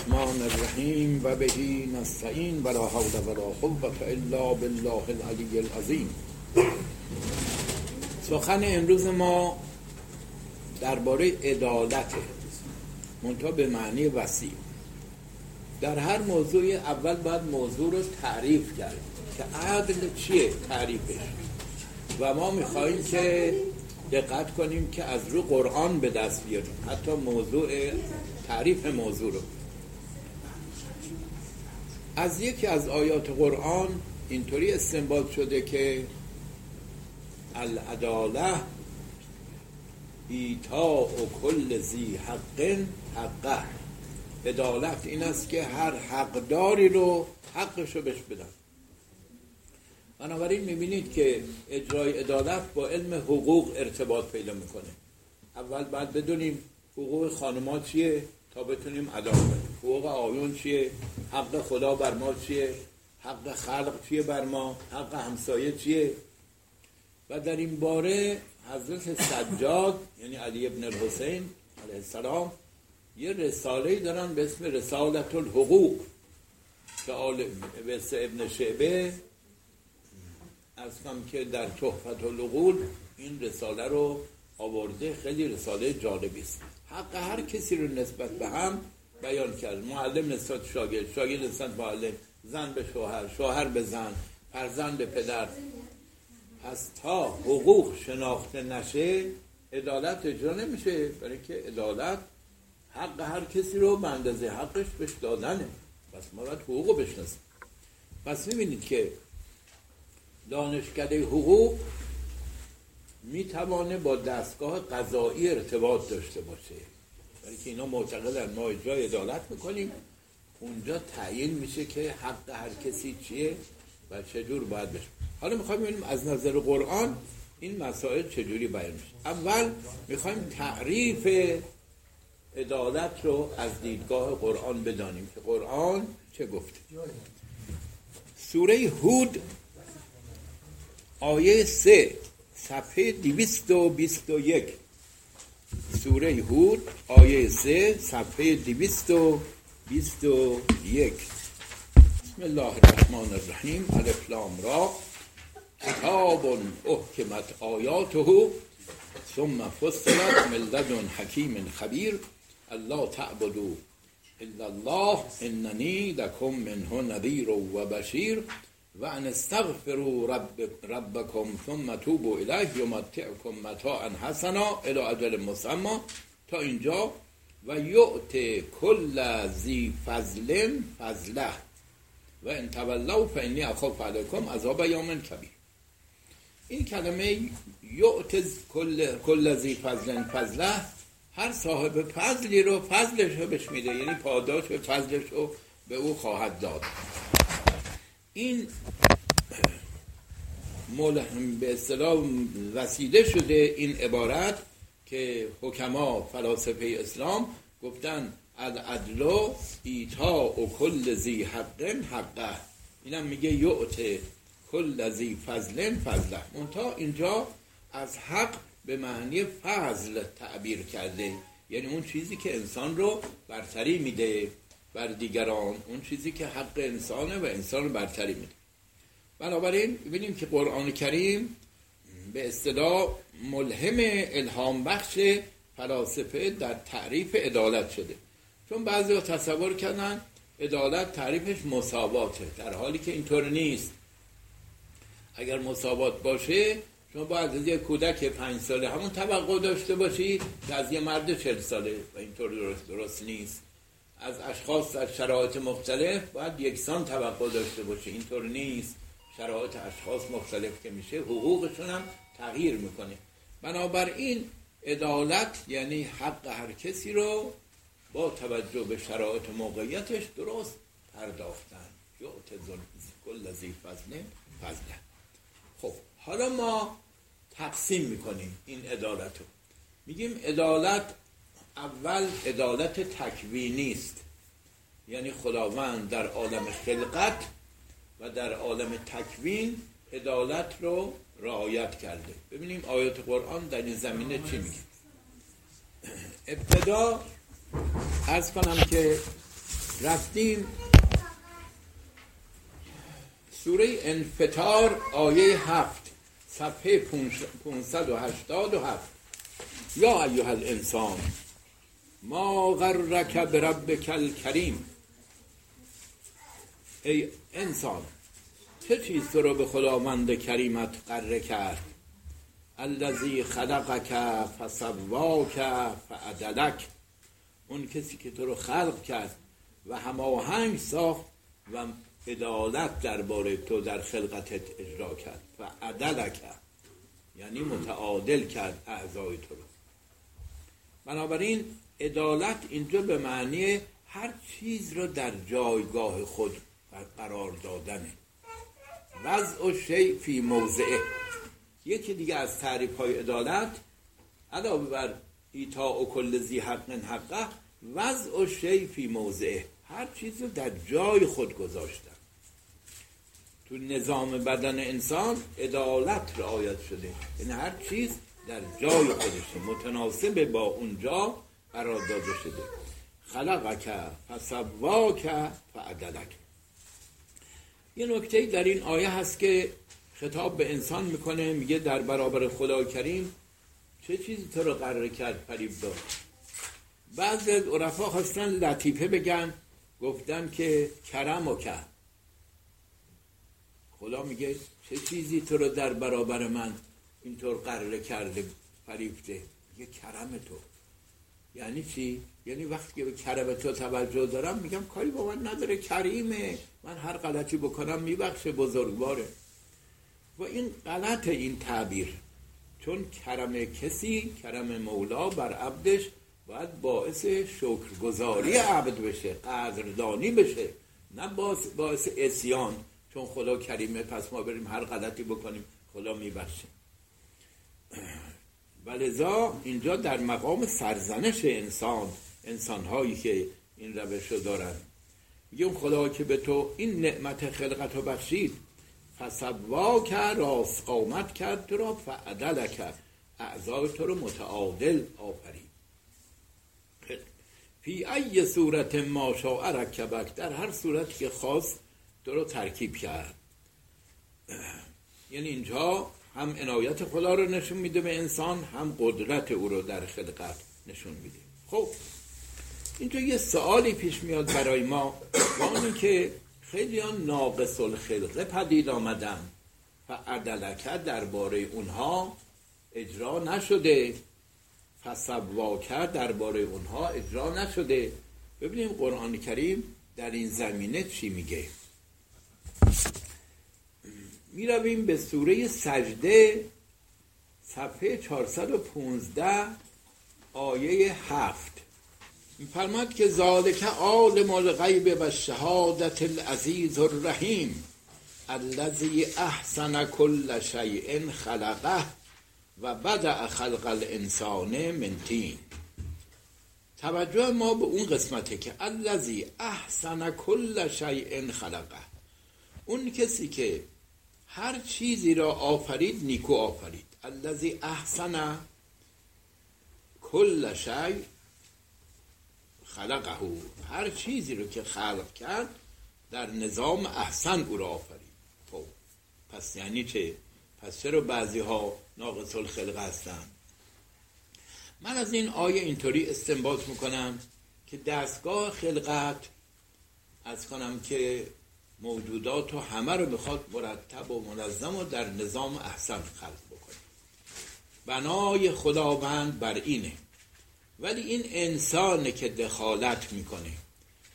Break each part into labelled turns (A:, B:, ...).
A: الرحمن الرحیم و بهی نستعین ولا حول ولا قوة الا بالله العلی العظیم. سخن امروز ما درباره عدالت منتها به معنی وسیع. در هر موضوع اول باید موضوع رو تعریف کرد که عدل چیه؟ تعریفش و ما میخواییم که دقت کنیم که از رو قرآن به دست بیاریم. حتی موضوع تعریف موضوع رو. از یکی از آیات قرآن اینطوری استنباط شده که العداله ایتا و کل زی حق حقه. عدالت این است که هر حقداری رو حقش رو بهش بدن. بنابراین می‌بینید که اجرای عدالت با علم حقوق ارتباط پیدا می‌کنه. اول باید بدونیم حقوق خانمات چیه؟ بتونیم ادا کنیم. حقوق آیون چیه؟ حق خدا بر ما چیه؟ حق خلق چیه بر ما؟ حق همسایه چیه؟ و در این باره حضرت سجاد یعنی علی ابن الحسین علیه السلام یه رساله دارن به اسم رسالت الحقوق که آل ابن شعبه از که در تحفت العقول این رساله رو آورده خیلی رساله جالبی است. حق هر کسی رو نسبت به هم بیان کرد. معلم نسبت شاگرد. شاگرد نسبت معلم. زن به شوهر. شوهر به زن. فرزند به پدر. پس تا حقوق شناخته نشه عدالت اجرا نمیشه. برای که عدالت حق هر کسی رو به اندازه حقش بهش دادنه. پس ما باید حقوق رو بشناسیم. پس می‌بینید که دانشکده حقوق می‌توانه با دستگاه قضایی ارتباط داشته باشه. برای که اینا معتقدن ما اجرای عدالت می‌کنیم. اونجا تعیین میشه که حق هر کسی چیه و چجور باید بشه. حالا می‌خوایم ببینیم از نظر قرآن این مسائل چجوری بیان میشه. اول می‌خوایم تعریف عدالت رو از دیدگاه قرآن بدانیم که قرآن چه گفته. سوره هود آیه سه صفحه دیویست و بیست و یک. سوره هود آیه سه صفحه دیویست و بیست و یک. بسم الله الرحمن الرحیم. الف لام را. کتاب احکمت آیاته ثم فصلت من حکیم خبیر. الله تعبدو الا الله اننی لکم منه نذیر و بشیر. و ان استغفروا رب ربکم ثم توبوا الیه یمتعکم متاعا حسنا الى اجل مسمى. تا اینجا. و یعت کل ذی فضل فضله. و ان تولوا فانی اخاف علیکم عذاب یوم کبیر. این کلمه یعت کل کل ذی فضل فضله هر صاحب فضلی رو فضلش رو بهش میده. یعنی پاداش فضلش رو به او خواهد داد. این ملهم به اصطلاح وسیله شده این عبارت که حکما فلاسفه اسلام گفتن العدل ایتا و کل زی حق حقه. اینم میگه یعت کل زی فضل فضله. منتها اینجا از حق به معنی فضل تعبیر کرده. یعنی اون چیزی که انسان رو برتری میده. بر دیگران اون چیزی که حق انسانه و انسان برتری میده. بنابراین ببینیم که قرآن کریم به اصطلاح ملهم الهام بخش فلاسفه در تعریف عدالت شده. چون بعضی تصور کردن عدالت تعریفش مساواته در حالی که اینطور نیست. اگر مساوات باشه شما باید از یه کودک پنج ساله همون توقع داشته باشی که از یه مرد چل ساله و اینطور درست, درست نیست. از اشخاص در شرایط مختلف باید یکسان توقع داشته باشه. اینطور نیست. شرایط اشخاص مختلف که میشه حقوقشون هم تغییر می‌کنه. بنابراین عدالت یعنی حق هر کسی رو با توجه به شرایط موقعیتش درست پرداختن. یعت کل زی فضله فضله. خب حالا ما تقسیم می‌کنیم این عدالت رو. میگیم عدالت اول عدالت تکوینی است. یعنی خداوند در عالم خلقت و در عالم تکوین عدالت رو رعایت کرده. ببینیم آیات قرآن در این زمینه چی میگه. ابتدا ارز کنم که رفتیم سوره انفطار آیه هفت صفحه 587 یا ایها الانسان ما غرک بربک الکریم. ای انسان چه چیز تو رو به خداوند کریمت قره کرد؟ الذی خلقک فسواک فعدلک. اون کسی که تو رو خلق کرد و هماهنگ ساخت و عدالت درباره تو در خلقتت اجرا کرد. و عدلک یعنی متعادل کرد اعضای تو رو. بنابراین عدالت اینجا به معنی هر چیز رو در جایگاه خود قرار دادنه. وضع و شیء فی موضعه. یکی دیگه از تعریف های عدالت علاوه بر ایتا و کل زی حق حقه وضع و شیء فی موضعه. هر چیز رو در جای خود گذاشتن. تو نظام بدن انسان عدالت رعایت شده. یعنی هر چیز در جای خودشه. متناسب با اونجا قرار داده شده. خلقک فسواک فعدلک. یه نکته در این آیه هست که خطاب به انسان می‌کنه میگه در برابر خدا کریم چه چیزی تو رو قرار کرد فریب داد بعض از عرفا خواستن لطیفه بگن گفتن که کرم و کرد خدا میگه چه چیزی تو رو در برابر من اینطور قراره کرده فریفته یه کرم تو. یعنی چی؟ یعنی وقتی که به کرم تو توجه دارم میگم کاری با من نداره کریمه. من هر غلطی بکنم میبخشه بزرگواره. و این غلط این تعبیر. چون کرم کسی کرم مولا بر عبدش باید باعث شکرگزاری عبد بشه قدردانی بشه نه باعث اسیان. چون خدا کریمه پس ما بریم هر غلطی بکنیم خدا میبخشه. ولذا اینجا در مقام سرزنش انسان انسان هایی که این روش رو دارن. میگه اون خدا که به تو این نعمت خلقت رو بخشید فسوا کرد راست قامت کرد تو را فعدل کرد اعضای تو رو متعادل آفرید. فی ای صورت ما شاء رکبک در هر صورتی که خواست تو رو ترکیب کرد. یعنی اینجا هم عنایت خدا رو نشون میده به انسان هم قدرت او رو در خلقت نشون میده. خب اینجا یه سوالی پیش میاد برای ما. با که خیلی ها ناقص الخلقه پدید آمدن و عدلکه درباره اونها اجرا نشده. فسواکه درباره اونها اجرا نشده. ببینیم قرآن کریم در این زمینه چی میگه. می رویم به سوره سجده صفحه 415 آیه هفت. فرماد که ذالک عالم الغیب و شهادت العزیز الرحیم الذي احسن كل شیء خلقه و بدع خلق الانسان من تین. توجه ما به اون قسمته که الذي احسن كل شیء خلقه. اون کسی که هر چیزی را آفرید نیکو آفرید. الذی احسن کل شی خلقه. هر چیزی رو که خلق کرد در نظام احسن او را آفرید. خب پس یعنی چه؟ پس چرا بعضی ها ناقص الخلق هستن؟ من از این آیه اینطوری استنباط می‌کنم که دستگاه خلقت از کنم که موجودات و همه رو می‌خواد مرتب و منظم و در نظام احسن خلق بکنه. بنای خداوند بر اینه. ولی این انسانه که دخالت می‌کنه.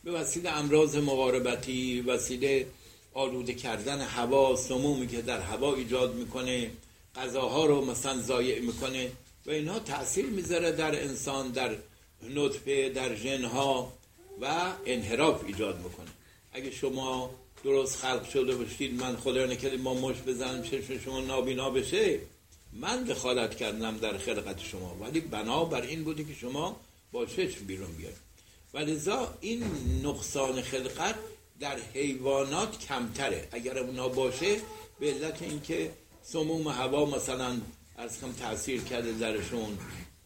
A: به وسیله امراض مقاربتی وسیله آلوده کردن هوا سمومی که در هوا ایجاد می‌کنه غذاها رو مثلا ضایع می‌کنه و اینها تاثیر می‌ذاره در انسان در نطفه در ژنها و انحراف ایجاد می‌کنه. اگه شما درست خلق شده باشید من خدا نکرده ما مش بزنم چشم شما نابینا بشه. من دخالت کردم در خلقت شما ولی بنا بر این بوده که شما با چشم بیرون بیاید. ولذا این نقصان خلقت در حیوانات کمتره. اگر اونا باشه به علت اینکه سموم هوا مثلا از کم تاثیر کرده درشون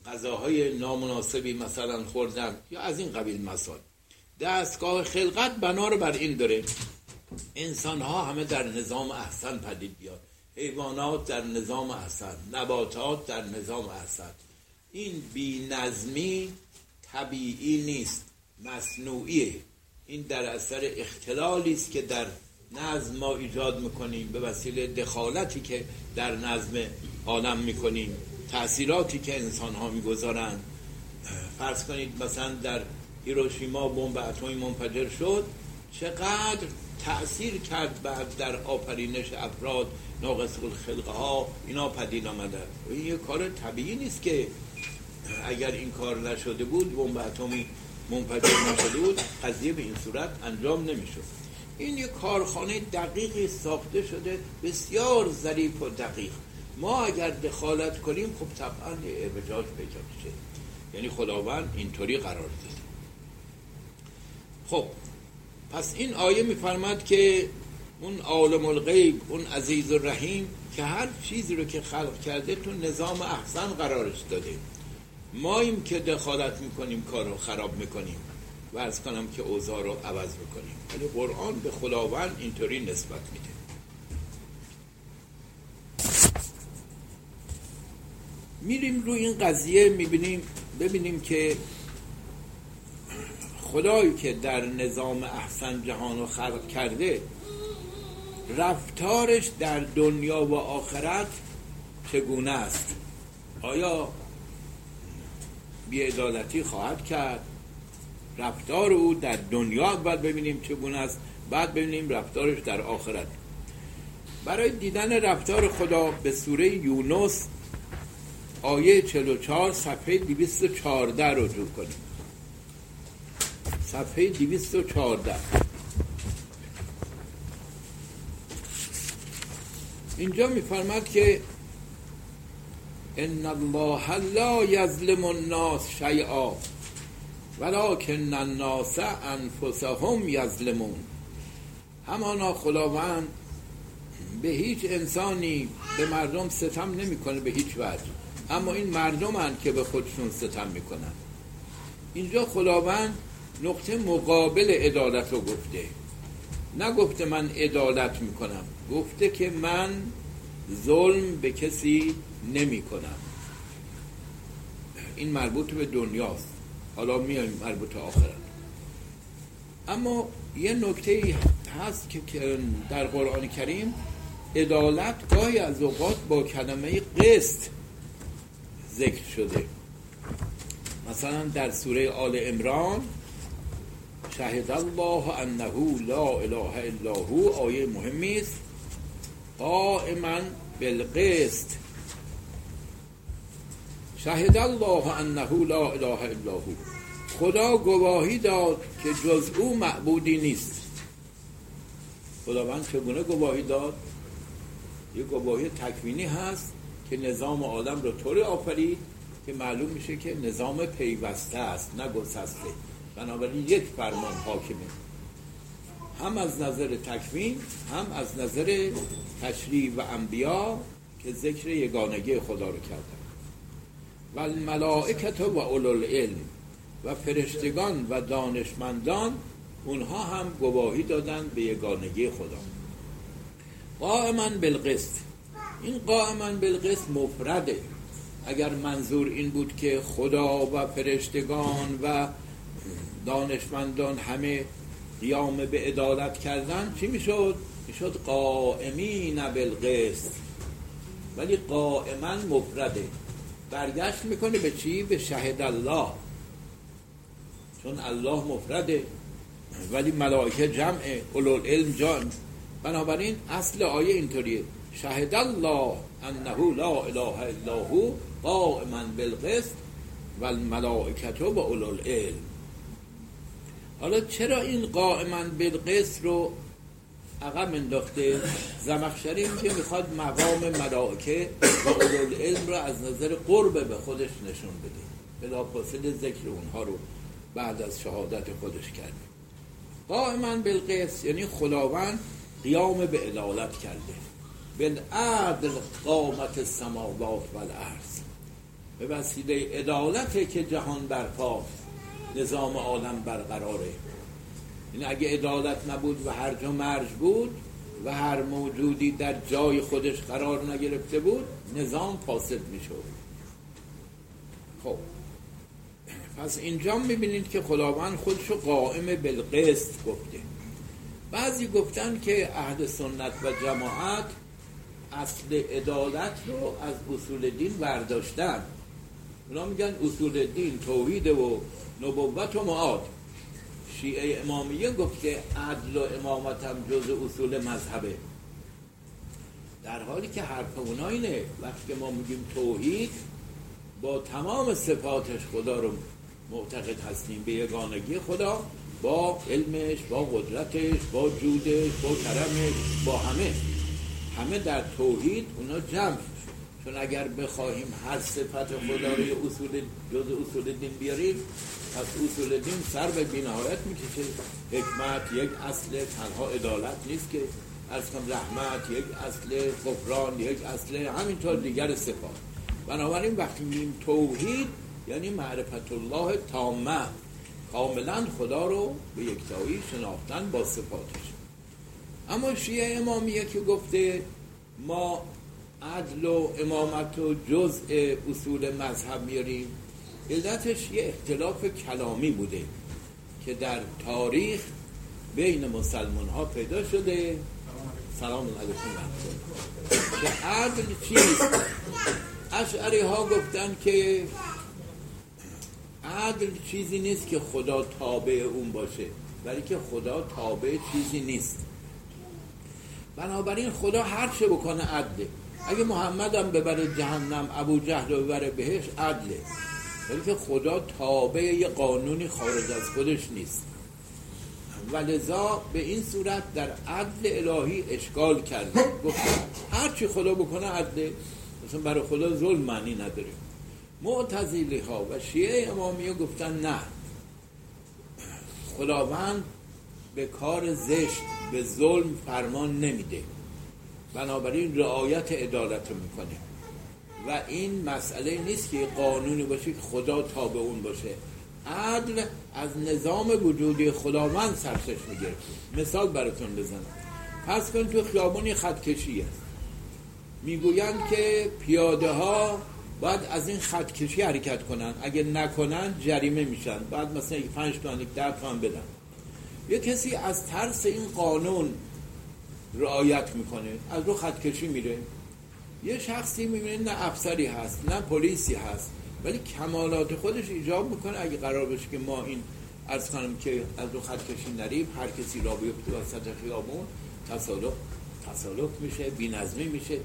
A: غذاهای نامناسبی مثلا خوردن یا از این قبیل مسائل. دستگاه خلقت بنا رو بر این داره انسان ها همه در نظام احسن پدید بیاد. حیوانات در نظام احسن نباتات در نظام احسن. این بی نظمی طبیعی نیست مصنوعیه. این در اثر اختلالی است که در نظم ما ایجاد می‌کنیم به وسیله دخالتی که در نظم عالم می‌کنیم تأثیراتی که انسان ها می‌گذارند. فرض کنید مثلا در هیروشیما بمب اتمی منفجر شد چقدر تأثیر کرد بعد در آفرینش افراد ناقص الخلقه ها اینا پدید آمده این یه کار طبیعی نیست که اگر این کار نشده بود بمب اتمی منفجر نشده بود قضیه به این صورت انجام نمی‌شد. این یه کارخانه دقیقی ساخته شده بسیار ظریف و دقیق. ما اگر دخالت کنیم خب طبعا ارتجاج پیدا میشه. یعنی خداوند اینطوری قرار داده. خب پس این آیه میفرماد که اون عالم الغیب اون عزیز و که هر چیزی رو که خلق کرده تو نظام احسن قرارش داده. ماییم که دخالت می‌کنیم کار رو خراب می‌کنیم و از کنم که اوضاع رو عوض می‌کنیم. ولی قرآن به خداوند اینطوری نسبت میده. میریم روی این قضیه می‌بینیم ببینیم که خدایی که در نظام احسن جهان رو خلق کرده رفتارش در دنیا و آخرت چگونه است؟ آیا بیعدالتی خواهد کرد؟ رفتار او در دنیا اول ببینیم چگونه است بعد ببینیم رفتارش در آخرت. برای دیدن رفتار خدا به سوره یونس آیه 44 صفحه 214 رجوع کنیم. صفحه 214 اینجا میفرماد که ان الله لا یظلم الناس شیئا ولکن الناس انفسهم یظلمون. همانا خداوند به هیچ انسانی به مردم ستم نمی‌کنه به هیچ وجه اما این مردم هن که به خودشون ستم می‌کنن. اینجا خداوند نقطه مقابل عدالت رو گفته. نگفته من عدالت می‌کنم. گفته که من ظلم به کسی نمی کنم این مربوط به دنیاست. حالا میایم مربوط آخرت. اما یه نکته هست که در قرآن کریم عدالت گاهی از اوقات با کلمه قسط ذکر شده. مثلا در سوره آل امران شهد الله انه لا اله الا هو. آیه مهمی است. قائما بالقسط. شهد الله انه لا اله الا هو. خدا گواهی داد که جز او معبودی نیست. خداوند چگونه گواهی داد؟ یه گواهی تکوینی هست که نظام عالم رو طوری آفرید که معلوم میشه که نظام پیوسته است نه گسسته. بنابراین یک فرمان حاکمه. هم از نظر تکوین هم از نظر تشریع و انبیا که ذکر یگانگی خدا رو کردن. و الملائکت و العلم و فرشتگان و دانشمندان اونها هم گواهی دادن به یگانگی خدا. قائما بالقسط. این قائما بالقسط مفرده. اگر منظور این بود که خدا و فرشتگان و دانشمندان همه قیام به عدالت کردن چی می‌شد؟ می‌شد قائمین بالقسط. ولی قائما مفرده. برگشت می‌کنه به چی؟ به شهد الله. چون الله مفرده. ولی ملائکه جمعه اولو علم جان بنابراین اصل آیه اینطوریه. شهد الله انه لا اله الا هو قائما بالقسط و الملائکت و اولو العلم حالا چرا این قائما بالقسط رو عقب انداخته؟ زمخشری که می‌خواد مقام ملائکه و اولو العلم رو از نظر قرب به خودش نشون بده. بلافاصله ذکر اونها رو بعد از شهادت خودش کرده. قائما بالقسط یعنی خداوند قیام به عدالت کرده. بالعدل قامت السماوات و الارض به وسیله عدالت که جهان برپاست نظام عالم برقراره. این اگه عدالت نبود و هر جا مرج بود و هر موجودی در جای خودش قرار نگرفته بود نظام فاسد می‌شد. خب. پس اینجا می‌بینید که خداوند خودشو قائم بالقسط گفته. بعضی گفتن که اهل سنت و جماعت اصل عدالت رو از اصول دین برداشتن. اونا میگن اصول دین توحید و نبوت و معاد. شیعه امامیه گفته عدل و امامت هم جز اصول مذهبه. در حالی که حرف اونا اینه وقتی ما میگیم توحید با تمام صفاتش خدا رو معتقد هستیم. به یگانگی خدا با علمش با قدرتش با جودش با کرمش با همه. همه در توحید اونا جمع چون اگر بخواهیم هر صفت خدا رو اصول جز اصول دین بیاریم پس اصول دین سر به بینهایت می‌کشه. حکمت یک اصل تنها عدالت نیست که از کم رحمت یک اصل غفران یک اصل همینطور دیگر صفات. بنابراین وقتی میگیم توحید یعنی معرفت الله تامه. کاملا خدا رو به یکتایی شناختن با صفاتش. اما شیعه امامیه که گفته ما عدل و امامت و جزء اصول مذهب میاریم. علتش یه اختلاف کلامی بوده که در تاریخ بین مسلمان ها پیدا شده. سلام علیکم. که عدل چیست؟ اشعری ها گفتن که عدل چیزی نیست که خدا تابع اون باشه ولی که خدا تابع چیزی نیست. بنابراین خدا هر چه بکنه عدله. اگه محمد هم ببره جهنم ابو جهل رو ببره بهش عدله. ولی که خدا تابع یه قانونی خارج از خودش نیست. و لذا به این صورت در عدل الهی اشکال کرده گفت هر چی خدا بکنه عدله مثلا برای خدا ظلم معنی نداره. معتزیلی ها و شیعه امامیه گفتن نه. خداوند به کار زشت به ظلم فرمان نمیده. بنابراین رعایت عدالت رو می‌کنه. و این مسئله نیست که قانونی باشه که خدا تابع اون باشه. عدل از نظام وجودی خداوند سرچش می‌گیره مثال براتون بزنم. پس کن تو خیابونی خطکشی است می‌گویند که پیاده ها باید از این خطکشی حرکت کنن. اگه نکنن جریمه میشن. بعد مثلا یک پنج تومن یک ده تومن بدن. یه کسی از ترس این قانون رعایت می‌کنه. از رو خطکشی میره. یه شخصی می‌بینه نه افسری هست نه پلیسی هست ولی کمالات خودش ایجاب می‌کنه. اگه قرار باشه که ما این از خانم که از رو خطکشی نریم هر کسی را بیفته وسط خیابون تصالح تصالح میشه بینظمی میشه.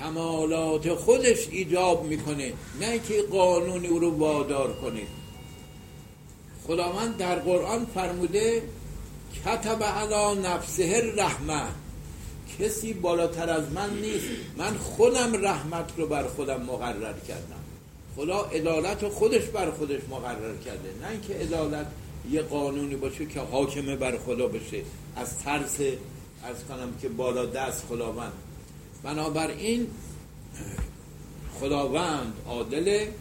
A: کمالات خودش ایجاب می‌کنه. نه که قانونی او رو وادار کنه. خداوند در قرآن فرموده کتب علی نفسه رحمه کسی بالاتر از من نیست. من خودم رحمت رو بر خودم مقرر کردم. خدا عدالت رو خودش بر خودش مقرر کرده. نه اینکه عدالت یه قانونی باشه که حاکمه بر خدا بشه. از ترس از کنم که بالا دست خداوند. بنابراین خداوند عادله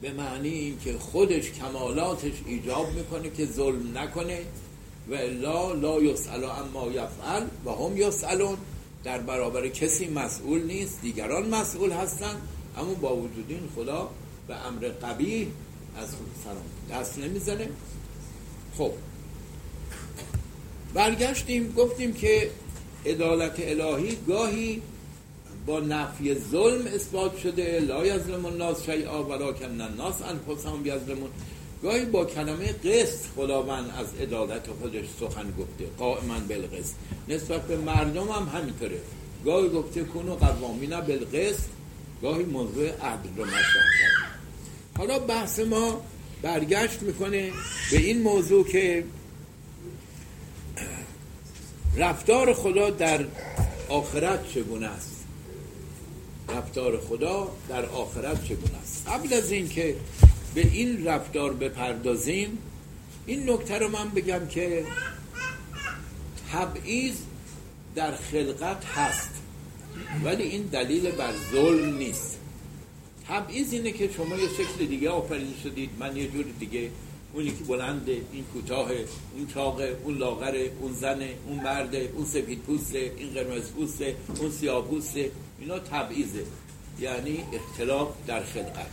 A: به معنی اینکه خودش کمالاتش ایجاب می‌کنه که ظلم نکنه. و الا لا یسأل اما یفعل و هم یسألون. در برابر کسی مسئول نیست دیگران مسئول هستند اما با وجود این خدا به امر قبیح از سلام. دست نمی‌زنه. خب. برگشتیم گفتیم که عدالت الهی گاهی با نفی ظلم اثبات شده. لا یظلم الناس شیئا ولکن الناس انفسهم یظلمون. گاهی با کلمه قسط خداوند از عدالت خودش سخن گفته قائما بالقسط. نسبت به مردم هم همینطوره. گاهی گفته کنو قوامین بالقسط گاهی موضوع عدل رو مطرح کرد حالا بحث ما برگشت می‌کنه به این موضوع که رفتار خدا در آخرت چگونه است؟ رفتار خدا در آخرت چگونه است؟ قبل از اینکه به این رفتار بپردازیم این نکته رو من بگم که تبعیض در خلقت هست ولی این دلیل بر ظلم نیست. تبعیض اینه که شما یه شکل دیگه آفرین شدید. من یه جور دیگه اونی که بلنده این کوتاه اون چاقه اون لاغره اون زنه اون مرده اون سفید پوسته این قرمز پوسته اون سیاه پوسته. اینا تبعیزه یعنی اختلاف در خلقت.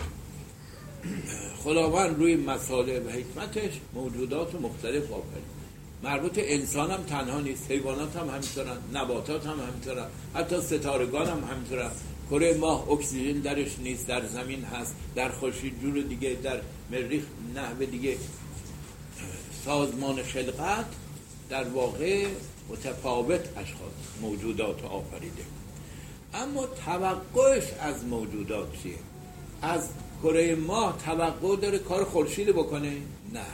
A: خداوند روی مساله و حکمتش موجودات مختلف آفرید مربوط انسان هم تنها نیست حیوانات هم همینطورن نباتات هم همینطورن حتی ستارگان هم همینطورن. کره ماه اکسیژن درش نیست در زمین هست در خورشید جور دیگه در مریخ نحوه دیگه. سازمان خلقت در واقع متفاوت اشخاص موجودات آفریده. اما توقعش از موجودات چیه؟ از کره ماه توقع داره کار خورشید بکنه؟ نه.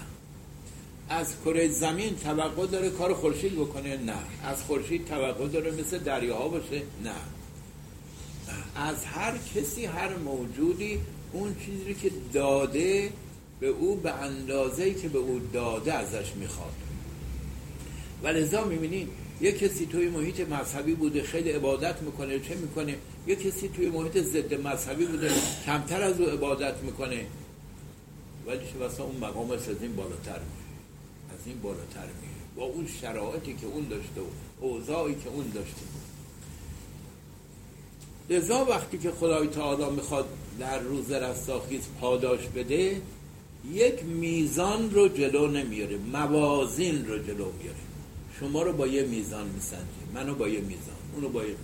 A: از کره زمین توقع داره کار خورشید بکنه؟ نه. از خورشید توقع داره مثل دریاها باشه؟ نه. از هر کسی هر موجودی اون چیزی که داده به او به اندازه که به او داده ازش می‌خواد. و لذا می‌بینید یه کسی توی محیط مذهبی بوده خیلی عبادت می‌کنه چه می‌کنه؟ یه کسی توی محیط ضد مذهبی بوده کمتر از او عبادت می‌کنه. ولی واسه اون مقامش از این بالاتر میشه از این بالاتر میشه با اون شرایطی که اون داشته و اوضاعی که اون داشته. لذا وقتی که خدای تعالی می‌خواد در روز رستاخیز پاداش بده یک میزان رو جلو نمیاره موازین رو جلو میاره. شما رو با یه میزان میسنجه منو با یه میزان اونو با یه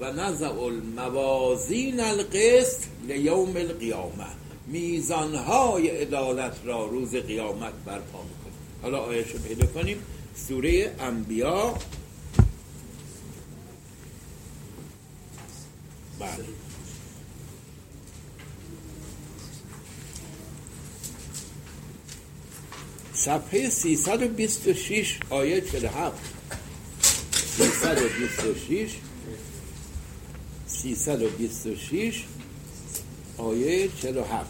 A: و نزع الموازین القسط لیوم القیامه. میزانهای عدالت را روز قیامت برپا می‌کنه حالا آیش رو پیدا کنیم. سوره انبیا. بله. صفحه 326 آیه 47 326 326 آیه 47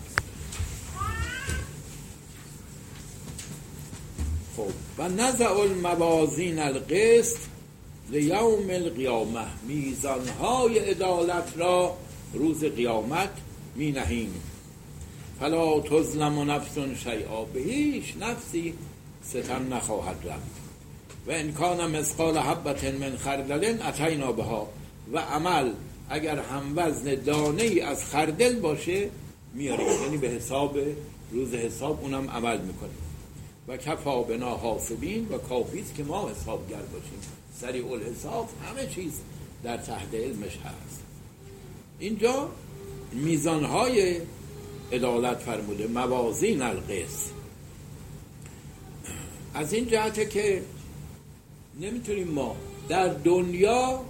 A: خب و نزع الموازین القسط لیوم القیامه میزانهای عدالت را روز قیامت می نهیم. فلا تظلم و نفس شیعا به هیچ نفسی ستم نخواهد رفت. و امکان مسقال حبت من خردلن اتینا بها. و عمل اگر هم وزن دانه ای از خردل باشه میاریم. یعنی به حساب روز حساب اونم عمل می‌کنیم. و کفا بنا حاسبین و کافیست که ما حسابگر باشیم. سریع الحساب همه چیز در تحت علمش هست. اینجا میزانهای عدالت فرموده موازین القس از این جهته که نمی‌تونیم ما در دنیا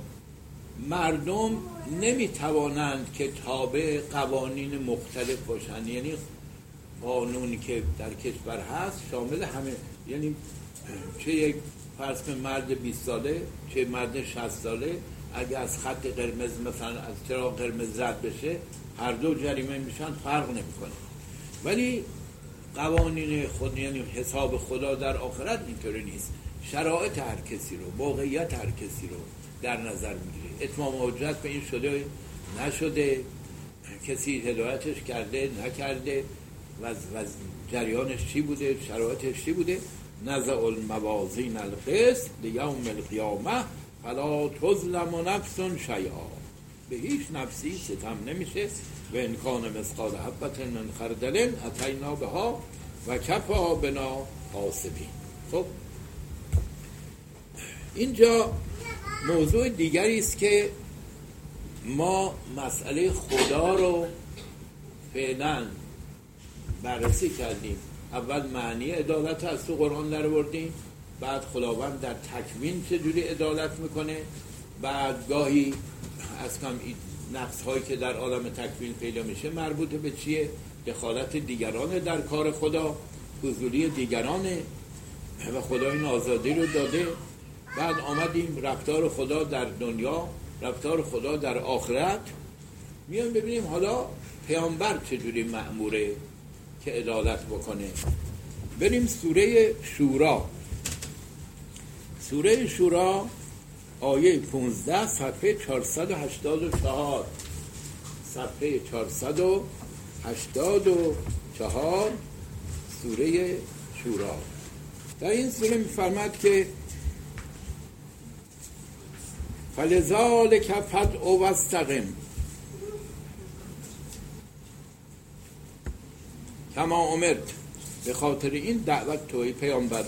A: مردم نمی‌توانند که تابع قوانین مختلف باشند. یعنی قانونی که در کشور هست شامل همه. یعنی چه یک فرض مرد 20 ساله چه مرد 60 ساله اگه از خط قرمز مثلا از چرا قرمز رد بشه هر دو جریمه میشن فرق نمی‌کنه. ولی قوانین خود یعنی حساب خدا در آخرت اینطوری نیست. شرایط هر کسی رو موقعیت هر کسی رو در نظر می‌گیره. اتمام حجت به این شده نشده کسی هدایتش کرده نکرده و جریانش چی بوده شرایطش چی بوده؟ نزع الموازین القسط لیوم القیامه فلا تظلم نفس شیئا. به هیچ نفسی ستم نمیشه. و انکان مسقال حبت من خردلن اتینا بها و کفا بنا حاسبین. خب. اینجا موضوع دیگری است که ما مسئله خدا رو فعلا بررسی کردیم. اول معنی عدالت از تو قرآن در بردیم بعد خداوند در تکوین چجوری عدالت می‌کنه؟ بعد گاهی از کم نقص هایی که در عالم تکوین پیدا میشه مربوط به چیه؟ دخالت دیگران در کار خدا حضوری دیگرانه و خدا این آزادی رو داده. بعد آمدیم رفتار خدا در دنیا رفتار خدا در آخرت. میان ببینیم حالا پیامبر چجوری معموره که عدالت بکنه. بریم سوره شورا. سوره شورا آیه 15 صفحه 484 صفحه 484 سوره شورا. در این سوره میفرماد که فلذالک فدع واستقم. کما امرت به خاطر این دعوت توی پیامبر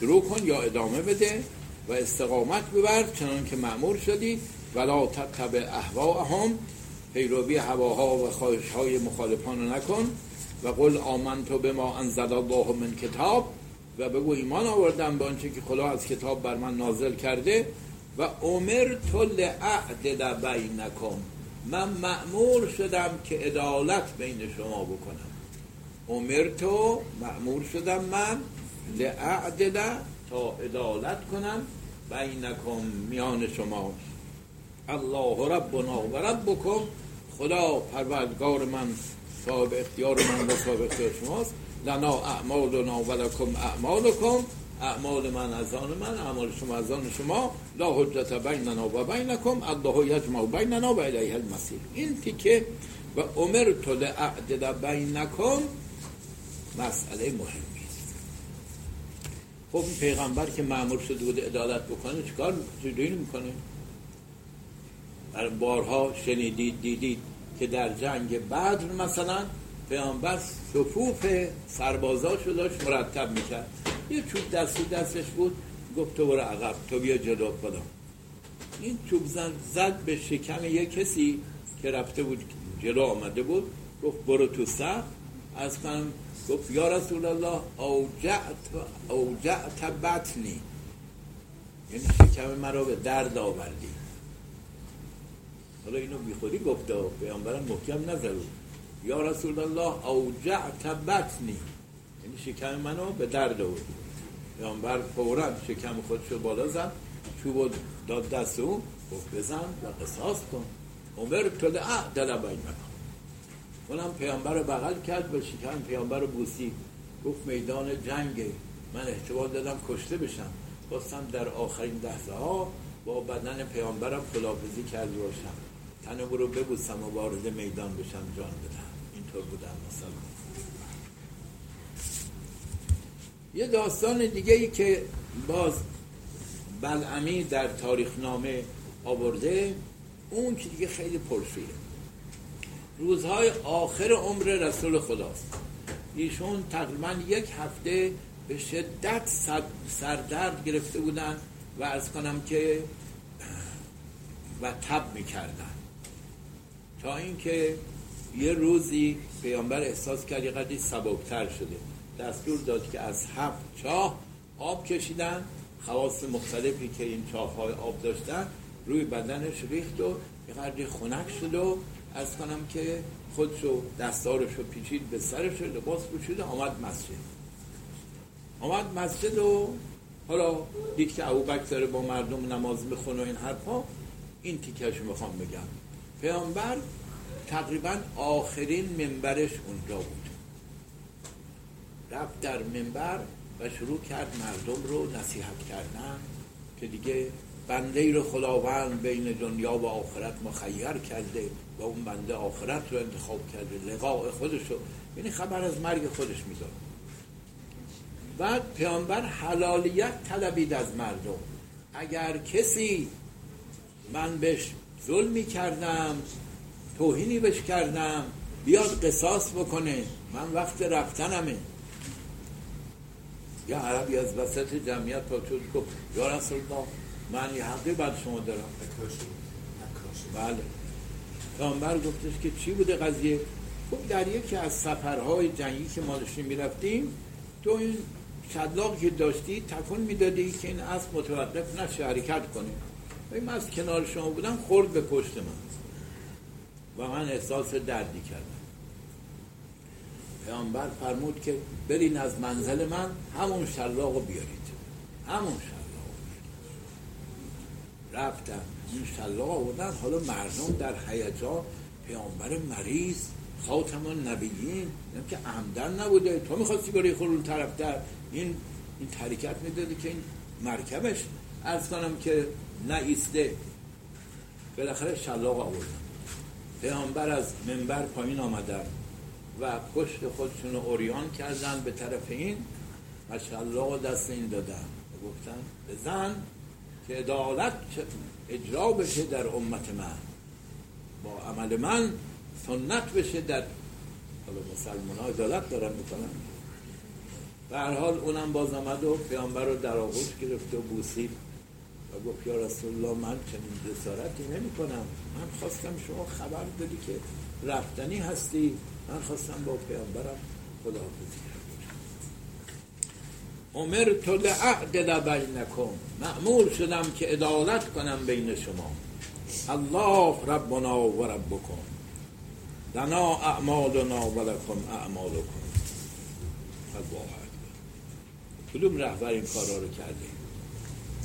A: شروع کن یا ادامه بده. و استقامت ببر چنان که معمور شدی. ولا تتبع اهواهم پیروی هواها و خواهش های مخالفان نکن. و قل آمنتو به ما انزل الله من کتاب. و بگو ایمان آوردم به آنچه که خدا از کتاب بر من نازل کرده. و عمر تو لعدل بینکم. من معمور شدم که عدالت بین شما بکنم. عمر تو معمور شدم من لعدل تا عدالت کنم. بینکم میان شما. الله ربنا و ربکم خدا پروردگار من صاحب اختیار من و صاحب اختیار شماست. لنا اعمالنا و لکم اعمالکم اعمال من از آن من اعمال شما از آن شما. لا حجت بیننا و بینکم الله یجمع بیننا و الیه المسیر این تیکه و عمر تو لعدل بینکم مسئله است خب این پیغمبر که معمول شده بود عدالت بکنه چیکار چجوری می‌کنه؟ بارها شنیدید دیدید که در جنگ بدر مثلا پیامبر صفوف سربازاشو داشت مرتب می‌کرد. یه چوب دستی دستش بود گفت تو برو عقب تو بیا جلو خدا این چوب زن زد به شکم یه کسی که رفته بود جلو آمده بود گفت برو تو صف از گفت یا رسول الله اوجعت, اوجعت بطنی. یعنی شکم مرا به درد آوردی. حالا اینو بی خودی گفته پیامبرم محکم نزد. یا رسول الله اوجعت بطنی. یعنی شکم منو به درد آورد پیامبر فورا شکم خودشو بالا زد چوب داد دست او گفت بزن و قصاص کن. عمر تو اعدل بینکم. اونم پیامبر رو بغل کرد و شکم پیامبر رو بوسی گفت میدان جنگه من احتمال دادم کشته بشم. خواستم در آخرین لحظه ها با بدن پیامبرم خلافزی کرده باشم. تنم رو ببوسم و وارد میدان بشم جان بدم اینطور بودم مثلا یه داستان دیگه ای که باز بلعمی در تاریخ نامه آورده اون که دیگه خیلی پرشیره روزهای آخر عمر رسول خداست. ایشون تقریبا یک هفته به شدت سردرد گرفته بودن و از کنم که و تب می‌کردن. تا اینکه یه روزی پیامبر احساس کرد یه قدری سبکتر شده. دستور داد که از هفت چاه آب کشیدن. خواص مختلفی که این چاه های آب داشتن روی بدنش ریخت و یه قدری خنک شد و از کنم که خودشو دستارشو پیچید به سرش لباس پوشید آمد مسجد. آمد مسجد و حالا دید که داره با مردم نماز می‌خونه و این حرفا این تیکش می‌خوام بگم. پیامبر تقریبا آخرین منبرش اونجا بود. رفت در منبر و شروع کرد مردم رو نصیحت کردن که دیگه بنده رو خداوند بین دنیا و آخرت مخیر کرده. و اون بنده آخرت رو انتخاب کرده لقاء خودش رو یعنی خبر از مرگ خودش می‌داد. بعد پیامبر حلالیت طلبید از مردم. اگر کسی من بهش ظلمی کردم توهینی بهش کردم بیاد قصاص بکنه. من وقت رفتنمه. یا عربی از وسط جمعیت پا گفت یا رسول الله من یه حقی بعد شما دارم. بله. پیامبر گفتش که چی بوده قضیه؟ خب در یکی از سفرهای جنگی که ما داشتیم می‌رفتیم تو این شدلاقی که داشتی تکون می‌دادی که این اسب متوقف نشه حرکت کنه و من از کنار شما بودم خورد به پشت من. و من احساس دردی کردم. پیامبر فرمود که برین از منزل من همون شلاق رو بیارید. همون شلاق رفتم. این شلاق آوردن. حالا مردم در هیجان پیامبر مریض خاتم النبیین. که عمدن نبوده. تو می‌خواستی برای خلول طرف در این این تریکت می‌داده که این مرکبش. از کنم که نایسته. بالاخره شلاق آوردن. پیامبر از منبر پایین آمدن و پشت خودشون اوریان کردن به طرف این مشالله دست این دادن. گفتن به زن که عدالت اجرا بشه در امت من. با عمل من سنت بشه در حالا مسلمان ها عدالت دارن می‌کنن. به هر حال اونم باز آمد و پیامبر رو در آغوش گرفت و بوسید و گفت یا رسول الله من چنین جسارتی نمی کنم من خواستم شما خبر بدی که رفتنی هستی. من خواستم با پیامبرم خداحافظی عمر تو لعدل بینکم. معمول شدم که عدالت کنم بین شما. الله ربنا و ربکم. لنا اعمالنا و لکم اعمالکم. الله کدوم رهبر این کارا رو کرده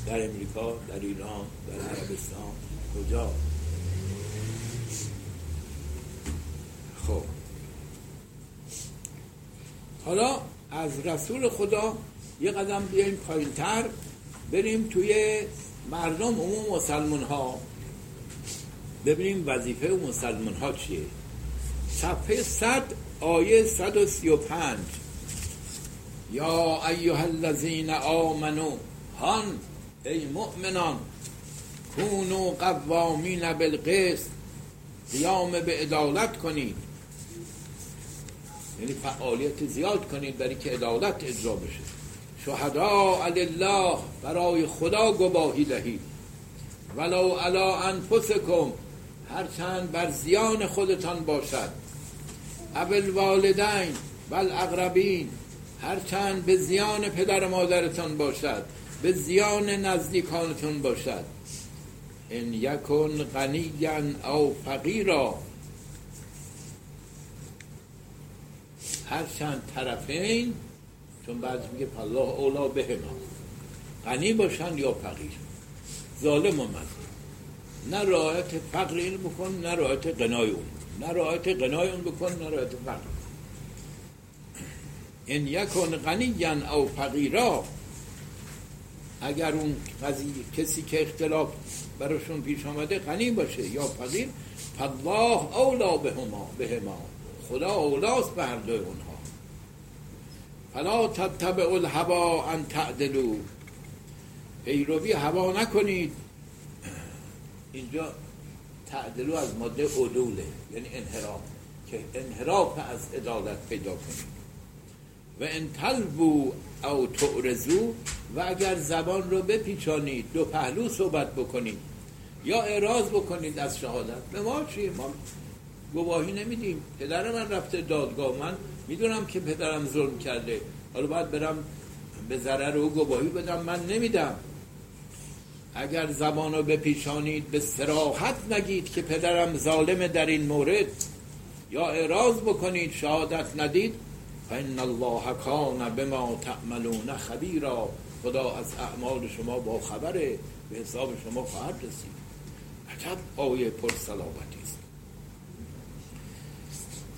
A: در امریکا در ایران در عربستان؟ کجا؟ خب. حالا از رسول خدا یه قدم بیایم پایین تر بریم توی مردم عموم مسلمان ها ببینیم وظیفه مسلمان ها چیه. صفحه 100 آیه 135 یا ایها الذین آمنو هان ای مؤمنان کونو قوامین بالقسط. قیام به عدالت کنید. یعنی فعالیت زیاد کنید برای که عدالت اجرا بشه. شهدا الله برای خدا گواهی دهید. ولو علا انفسکم هرچند بر زیان خودتان باشد. اول والدین بل اقربین هرچند به زیان پدر مادرتان باشد به زیان نزدیکانتون باشد. ان یکن غنیا او فقیرا. هر چند طرفین چون بعد میگه الله اولا به ما غنی باشن یا فقیر. ظالم و نه رعایت فقر این بکن نه رعایت قنای اون. نه رعایت قنای اون بکن نه رعایت فقر. ان یکن غنیا او فقیرا. اگر اون قضیه کسی که اختلاف براشون پیش آمده غنی باشه یا فقیر فالله اولا به ما خدا اولاست به هر دوی اونها. فلا تتبع الهوا ان تعدلو پیروی هوا نکنید. اینجا تعدلو از ماده عدوله یعنی انحراف که انحراف از عدالت پیدا کنید. و ان تلبو او تعرضو و اگر زبان رو بپیچانید دو پهلو صحبت بکنید یا اعراض بکنید از شهادت. به ما چیه ما گواهی نمیدیم. پدر من رفته دادگاه. من می‌دونم که پدرم ظلم کرده. حالا باید برم به ضرر او گواهی بدم. من نمیدم. اگر زبان رو بپیچانید به سراحت نگید که پدرم ظالم در این مورد. یا اعراض بکنید شهادت ندید. فان الله کان بما تعملون خبیرا. خدا از اعمال شما با خبره به حساب شما خواهد رسید. عجب آیه پر سلامتی است.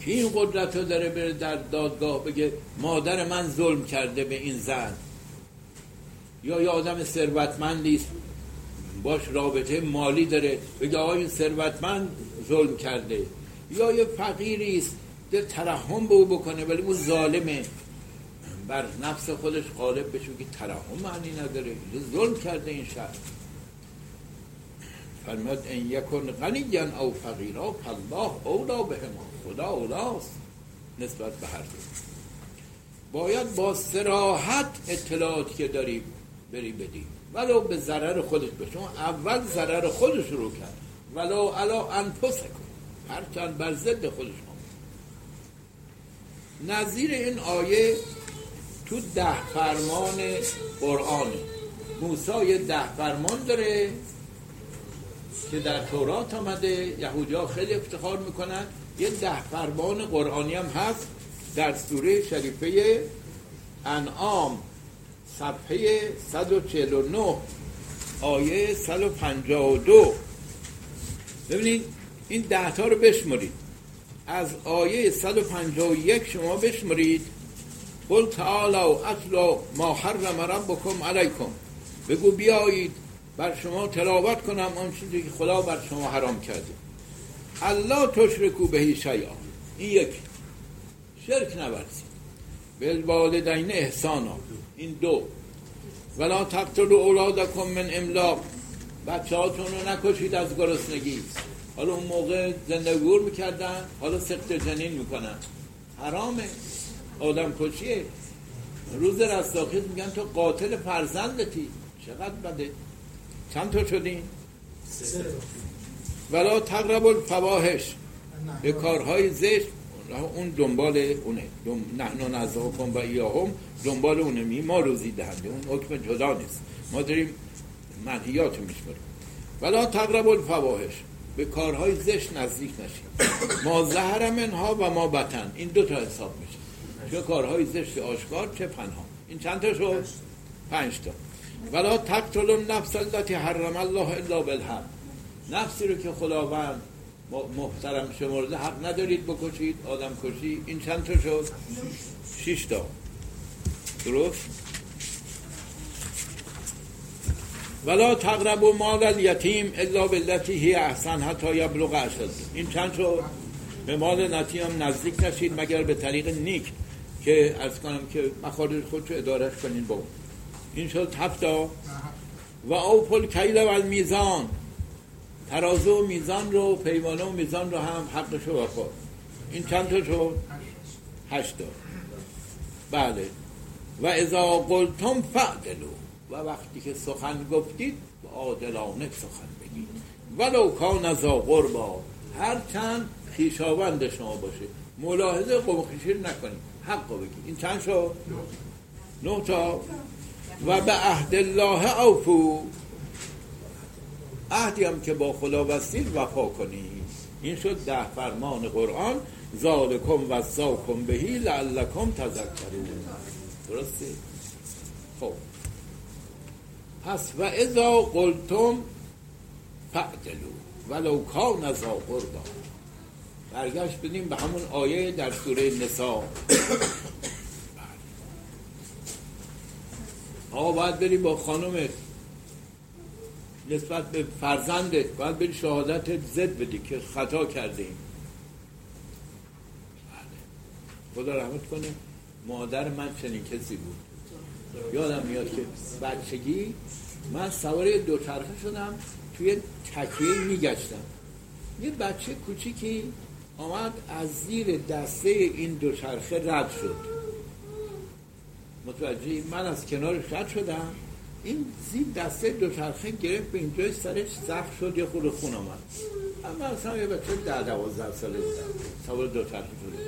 A: که این قدرت رو داره بره در دادگاه بگه مادر من ظلم کرده به این زن. یا یه آدم ثروتمندی است. باش رابطه مالی داره. بگه آقا این ثروتمند ظلم کرده. یا یه فقیری است. در ترحم به او بکنه ولی اون ظالمه. بر نفس خودش غالب بشه. که ترحم معنی نداره. ظلم کرده این شخص. فرماد ان یکن غنیا او فقیرا فالله اولا به ما خدا اولاست نسبت به هر دو. باید با سراحت اطلاعاتی که داریم بری بدیم ولو به ضرر خودش بشه اول ضرر خودش رو کرد. ولو علا انفسکم. هرچند بر ضد خودش نظیر این آیه تو ده فرمان قرآن. موسی یه ده فرمان داره که در تورات آمده. یهودی ها خیلی افتخار می‌کنن. یه ده فرمان قرآنی هم هست در سوره شریفه انعام صفحه 149 آیه 152 ببینید این ده تا رو بشمرید. از آیه 151 شما بشمرید. قل تعالوا اتلو ما حرم ربکم علیکم. بگو بیایید بر شما تلاوت کنم آن چیزی که خدا بر شما حرام کرده. الله تشرکو بهی شیئا. این یک شرک نورزید بالوالدین احسانا. این دو. ولا تقتلوا اولادکم من املاق. بچه هاتون رو نکشید از گرسنگی. حالا اون موقع زندگور می‌کردن حالا سخت جنین می‌کنن. حرامه. آدم کشیه. روز رستاخیز میگن تو قاتل فرزندتی. چقدر بده؟ چند تا شدین؟ ولا تقرب الفواحش. به کارهای زشت اون دنبال اونه. دم... نحن نزاکم و ایاهم دنبال اونه. می ما روزی دهنده اون حکم جدا نیست. ما داریم منحیات میشماریم. ولا تقرب الفواحش. به کارهای زشت نزدیک نشید ما زهر منها و ما بطن. این دو تا حساب میشه. چه کارهای زشت آشکار چه پنها این چند تا شد؟ پنج تا. ولا تقتل النفس التي حرم الله الا بالحق. نفسی رو که خداوند محترم شمرده حق ندارید بکشید آدم کشی. این چند تا شد؟ شیش تا. درست؟ ولا تقربوا مال الیتیم الا بالتي هی احسن حتی یبلغ اشد. این چند شد؟ به مال نتیم نزدیک نشید مگر به طریق نیک که از کنم که مخارج خود رو ادارش کنین. با این شد هفتا و اوپل کیل و میزان ترازو و میزان رو پیمانه و میزان رو هم حقش رو بخور این چند تا شد؟ هشتا بله. و ازا قلتم فعدلو و وقتی که سخن گفتید عادلانه سخن بگید. ولو کان ازا قربا. هر چند خیشاوند شما باشه. ملاحظه قوم خیشیر نکنید. حق رو بگید. این چند شد؟ نه تا. و به عهد الله اوفو. عهدی هم که با خدا بستید وفا کنید این شد ده فرمان قرآن. ذالکم و زاکم بهی لعلکم تذکرون. درسته؟ خب. پس و ازا قلتم فعدلو ولو کان ازا قربا. برگشت بدیم به همون آیه در سوره نسا آقا باید بری با خانومت نسبت به فرزندت باید بری شهادت زد بدی که خطا کرده ایم. بله. خدا رحمت کنه. مادر من چنین کسی بود. یادم میاد که بچگی من سوار دوچرخه شدم توی تکیه میگشتم. یه بچه کوچیکی آمد از زیر دسته این دوچرخه رد شد. متوجه من از کنار رد شدم. این زیر دسته دوچرخه گرفت به اینجای سرش زخم شد یه خود خون آمد اما اصلا یه بچه ده دوازده ساله بودم سوار دوچرخه شده.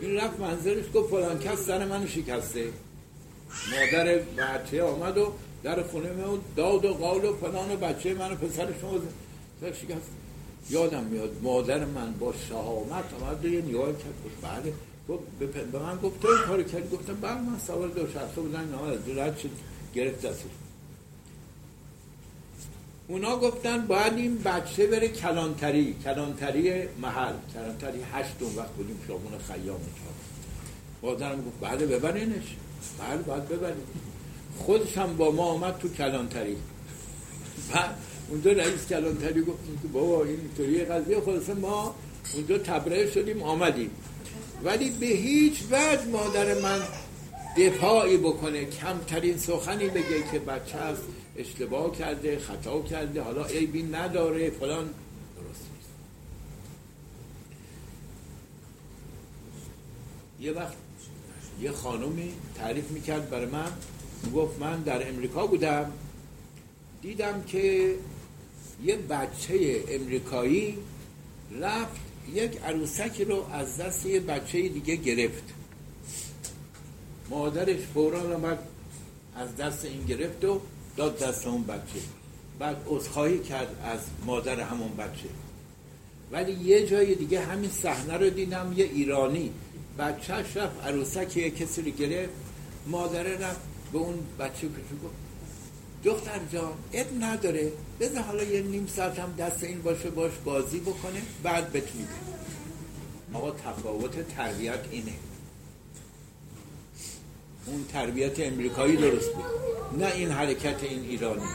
A: این رفت منظرش گفت فلان کس سر منو شکسته. مادر بچه آمد و در خونه من داد و قال و فلان و بچه من و پسر شما شکست. یادم میاد مادر من با شهامت آمد یه نگاه کرد. گفت بله. به من گفت تو این کردی؟ گفتم بله من سوار دو شخصه بودن نه رد شد. گرفت دستش اونا گفتن باید این بچه بره کلانتری کلانتری محل کلانتری هشت اون وقت بودیم شامون خیام مادرم گفت بله ببرینش. بله باید ببرید خودش هم با ما آمد تو کلانتری. بعد اونجا رئیس کلانتری گفتیم که این اینطوری قضیه. خلاصه ما اونجا تبرئه شدیم آمدیم. ولی به هیچ وجه مادر من دفاعی بکنه. کمترین سخنی بگه که بچه هست اشتباه کرده خطا کرده حالا عیبی نداره فلان. درست نیست. یه وقت یه خانومی تعریف می‌کرد برای من گفت من در امریکا بودم. دیدم که یه بچه امریکایی رفت یک عروسکی رو از دست یه بچه دیگه گرفت. مادرش فورا آمد از دست این گرفت و داد دست اون بچه. بعد عذرخواهی کرد از مادر همون بچه. ولی یه جای دیگه همین صحنه رو دیدم یه ایرانی. بچهش رفت عروسک یه کسی رو گرفت. مادر رفت به اون بچه کچو گفت دختر جان اب نداره. بذار حالا یه نیم ساعت هم دست این باشه باش بازی بکنه بعد بتونی آقا تفاوت تربیت اینه. اون تربیت امریکایی درست بود. نه این حرکت این ایرانی.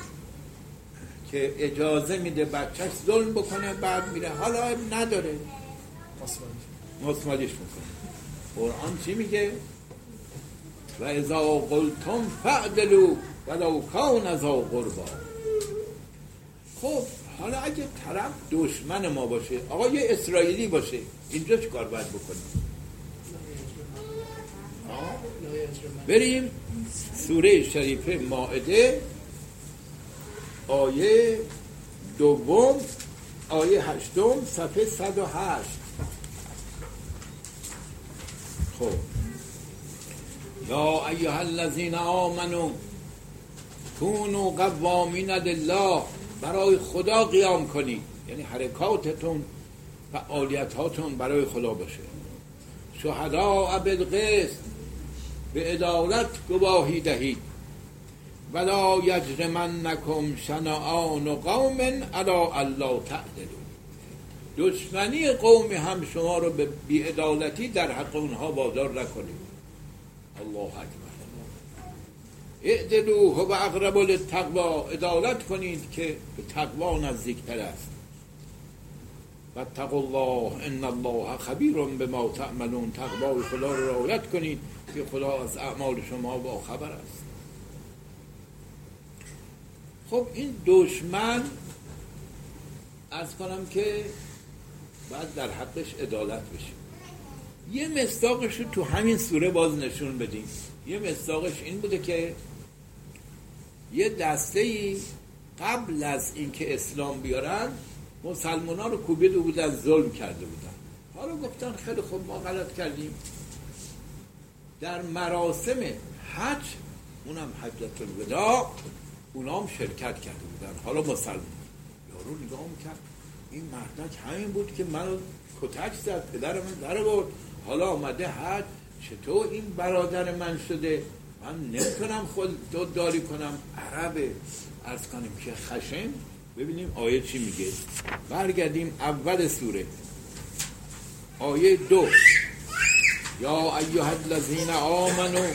A: که اجازه میده بچهش ظلم بکنه بعد میره. حالا نداره. مسمالیش می‌کنه. قرآن چی میگه؟ و ازا قلتم فعدلو ولو کان ازا قربا. خب حالا اگه طرف دشمن ما باشه آقا یه اسرائیلی باشه اینجا چه کار باید بکنیم بریم سوره شریفه ماعده آیه دوم آیه هشتم صفحه 108 خب. یا ایها الذین آمنو کونو قوامین لله برای خدا قیام کنید. یعنی حرکاتتون فعالیتاتون برای خدا باشه. شهدا بالقسط. به عدالت گواهی دهید. ولا یجرمنکم شنعان قوم علا الله تعدلون. دشمنی قومی هم شما رو به بیعدالتی در حق اونها وادار نکنید. الله اکبر. اعدلو و اقرب للتقوا عدالت کنید که به تقوا نزدیکتر است. و الله ان الله خبیر به ما تعملون. تقوا خدا رو رعایت کنید. که خدا از اعمال شما با خبر است. خب این دشمن از کنم که بعد در حقش عدالت بشه. یه مستاقش رو تو همین سوره باز نشون بدیم. یه مستاقش این بوده که یه دسته ای قبل از اینکه اسلام بیارن مسلمان ها رو کوبیده بودن ظلم کرده بودن. حالا گفتن خیلی خوب ما غلط کردیم. در مراسم حج اونم حجت الوداع اونا هم شرکت کرده بودن. حالا مسلمان. یارو نگاه می‌کرد این مردک همین بود که منو کتک زد پدر من در بود حالا آمده حج چطور این برادر من شده؟ من نمی‌تونم خود داری کنم. عربه از کنیم که خشم ببینیم آیه چی میگه. برگردیم اول سوره. آیه دو. یا ایها الذین آمنو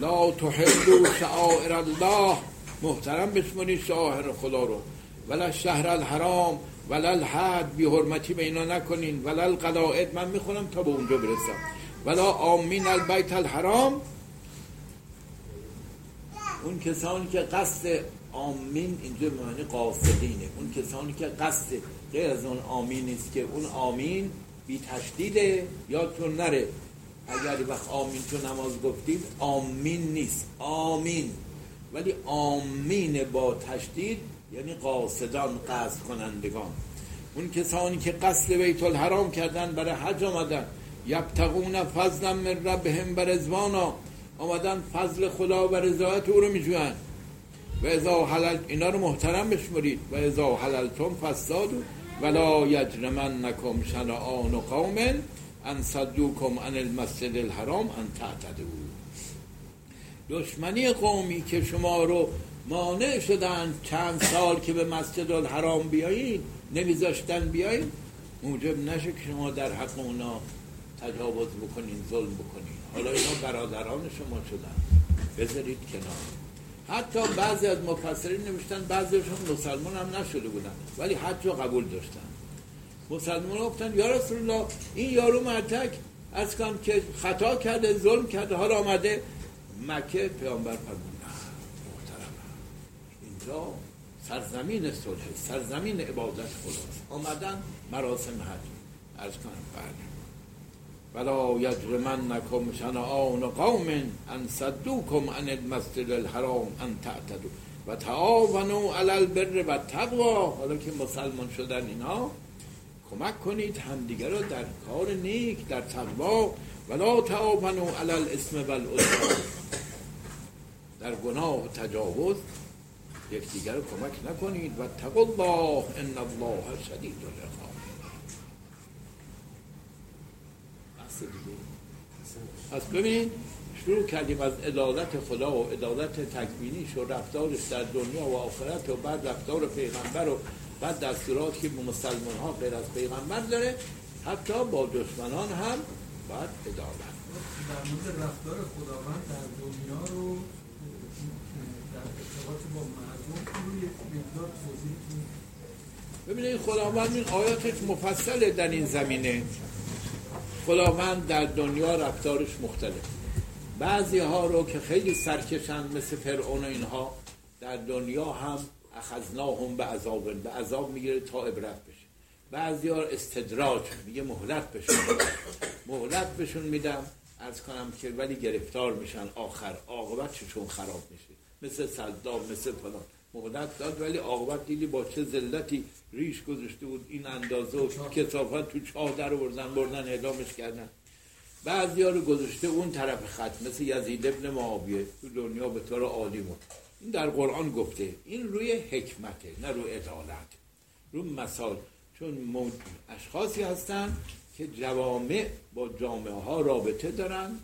A: لا تحلوا شعائر الله. محترم بشمونید شعائر خدا رو. ولا شهر الحرام ولا الحد بی حرمتی به اینا نکنین. ولا القلائد من می‌خونم تا به اونجا برسم. ولا آمین البیت الحرام. اون کسانی که قصد آمین اینجا معنی قاصدینه. اون کسانی که قصد غیر از اون آمین نیست که اون آمین بی تشدیده یادتون نره. اگر وقت آمین تو نماز گفتیم آمین نیست. آمین. ولی آمین با تشدید یعنی قاصدان قصد کنندگان. اون کسانی که قصد بیت الحرام کردن برای حج آمدن. یبتقون فضلا من ربهم برزوانا آمدن فضل خدا و رضایت او رو میجوین و ازا حلل اینا رو محترم بشمرید. و ازا حللتم فسادو ولا یجرمن نکم شنعان و قوم ان صدوکم عن المسجد الحرام ان تعتدو دشمنی قومی که شما رو مانع شدن چند سال که به مسجد الحرام بیایید نمیذاشتن بیایید موجب نشه که شما در حق اونا تجاوز بکنین ظلم بکنین. حالا اینا برادران شما شدن. بذارید کنار. حتی بعضی از مفسرین نوشتن بعضیشون مسلمان هم نشده بودن ولی حج قبول داشتن. مسلمان گفتن یا رسول الله این یارو مرتک از کن که خطا کرده ظلم کرده حالا آمده. مکه پیامبر فرمود محترم. اینجا سرزمین صلح سرزمین عبادت خداست. آمدن مراسم حج از کنم بله ولا یجرمنکم شنعان قوم ان صدوکم عن المسجد الحرام ان تعتدوا و تعاونوا علی البر و تقوا. حالا که مسلمان شدن اینا کمک کنید همدیگه رو در کار نیک در تقوا. ولا تعاونوا علی الاسم و در گناه و تجاوز یکدیگر رو کمک نکنید. و تقوا الله ان الله شدید العقاب. پس ببینید شروع کردیم از عدالت خدا و عدالت تکوینیش و رفتارش در دنیا و آخرت و بعد رفتار پیغمبر و بعد دستورات که مسلمان ها غیر از پیغمبر داره. حتی با دشمنان هم باید عدالت.
B: در مورد رفتار خداوند در دنیا رو در ارتباط با مردم رو یک مقدار توضیح
A: ببینید خداوند این آیاتش مفصله در این زمینه. خداوند در دنیا رفتارش مختلف بعضی ها رو که خیلی سرکشند مثل فرعون و اینها در دنیا هم اخذناهم به عذاب به عذاب می‌گیره تا عبرت بشه. بعضی ها استدراج میگه مهلت بشون مهلت بهشون میدم از کنم که ولی گرفتار میشن آخر. چشون خراب میشه. مثل صدام مثل فلان. مهلت داد ولی عاقبت دیدی با چه ذلتی ریش گذاشته بود. این اندازه و کسافت تو چاه در بردن بردن اعدامش کردن. بعضی ها رو گذاشته اون طرف خط مثل یزید ابن معاویه تو دنیا به طور عالی بود این در قرآن گفته این روی حکمته نه روی عدالت رو مثال چون اشخاصی هستن که جوامع با جامعه ها رابطه دارن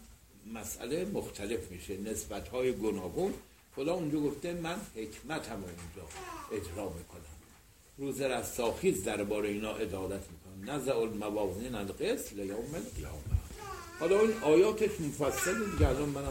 A: مسئله مختلف میشه نسبت های گناهون خدا اونجا گفته من حکمت هم اونجا اجرا می‌کنم. روز رستاخیز درباره اینا عدالت می‌کنم. نزع الموازین القسط لیوم القیامه حالا این آیاتش مفصل دیگه الان منم